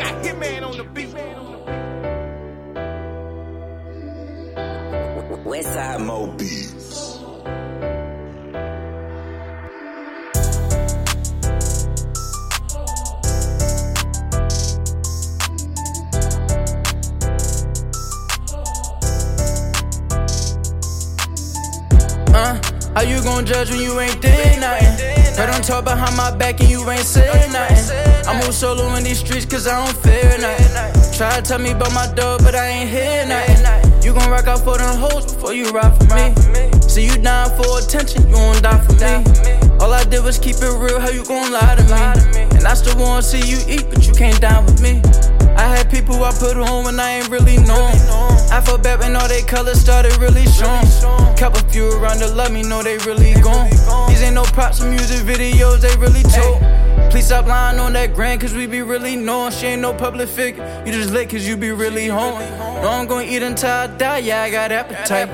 got Hitman on the beat. Westside Mo Beats. Uh, how you gon' judge when you ain't did nothing? Heard them talk behind my back and you ain't said nothing. Solo in these streets cause I don't fear nothing. Try to tell me about my dog, but I ain't hear nothing. You gon' rock out for them hoes before you ride for me. See you dying for attention, you won't die for me. All I did was keep it real, how you gon' lie to me? And I still wanna see you eat, but you can't dine with me. I had people I put on when I ain't really known. Felt bad when all they colors started really strong. showing. Couple few around to love me, know they really gone. These ain't no props, some music videos, they really told. Please stop lying on that grand, cause we be really knowing. She ain't no public figure, you just lit cause you be really home. No, I'm gonna eat until I die, yeah, I got appetite.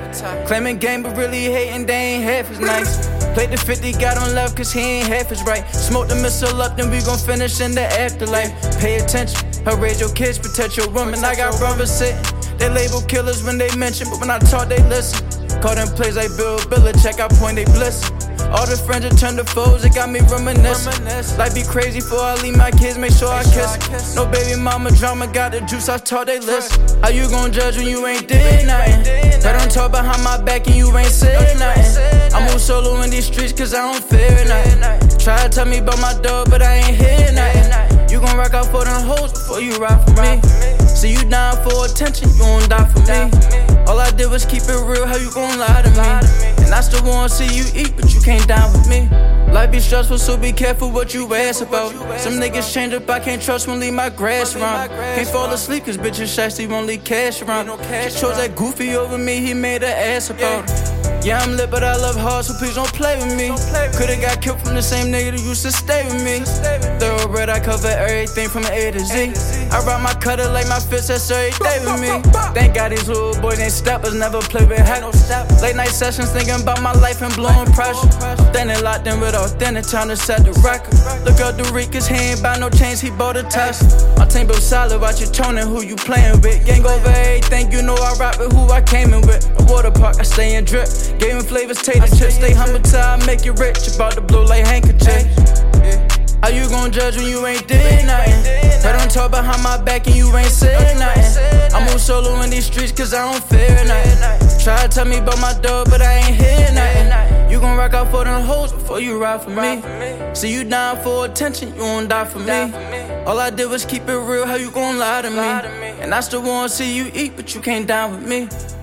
Claiming game, but really hating, they ain't half as nice. Played the 50, got on left cause he ain't half as right. Smoke the missile up, then we gon' finish in the afterlife. Pay attention, I raise your kids, protect your woman. I got brothers sitting, they label killers when they mention, but when I talk, they listen. Call them plays like Bill Belichick, I point, they blessing. All the friends that turn to foes, it got me reminiscing. Life be crazy before I leave my kids, make sure I kiss. No baby mama drama, got the juice, I taught they listen. How you gon' judge when you ain't did nothing? They don't talk behind my back and you ain't said nothing. I move solo in these streets cause I don't fear nothing. Try to tell me about my dog, but I ain't hear nothing. You gon' rock out for them hoes before you ride for me. See you dying for attention, you won't die for me. All I did was keep it real, how you gon' lie to me? And I still wanna see you eat, but you can't dine with me. Life be stressful, so be careful what you ask about. Some niggas change up, I can't trust when leave my grass around. Can't fall asleep, cause bitches shasty won't leave cash around. Just chose that goofy over me, he made an ass about it. Yeah, I'm lit, but I love hard, so please don't play with me. Could've got killed from the same nigga that used to stay with me. Thoroughbred, I cover everything from A to Z. I rock my cutter like my fist, that's every day with me. Thank God these little boys ain't steppers, never play with hack. Late night sessions thinking about my life and blowing pressure. Then they locked in with authentic, time to set the record. Look up the Ricas, he ain't buy no chains, he bought a Tesla. My team built solid, watch you toning who you playing with. Gang over everything, you know I rock with who I came in with. A water park, I stay in drip. Gave flavors, tater chips, stay humble till I make you rich. About to blow like handkerchief. How you gon' judge when you ain't did nothing? They don't talk behind my back and you ain't said nothing. I move solo in these streets cause I don't fear nothing. Try to tell me about my dog, but I ain't hear nothing. You gon' rock out for them hoes before you ride for me. See you dying for attention, you won't die for me. All I did was keep it real, how you gon' lie to me? And I still wanna see you eat, but you can't dine with me.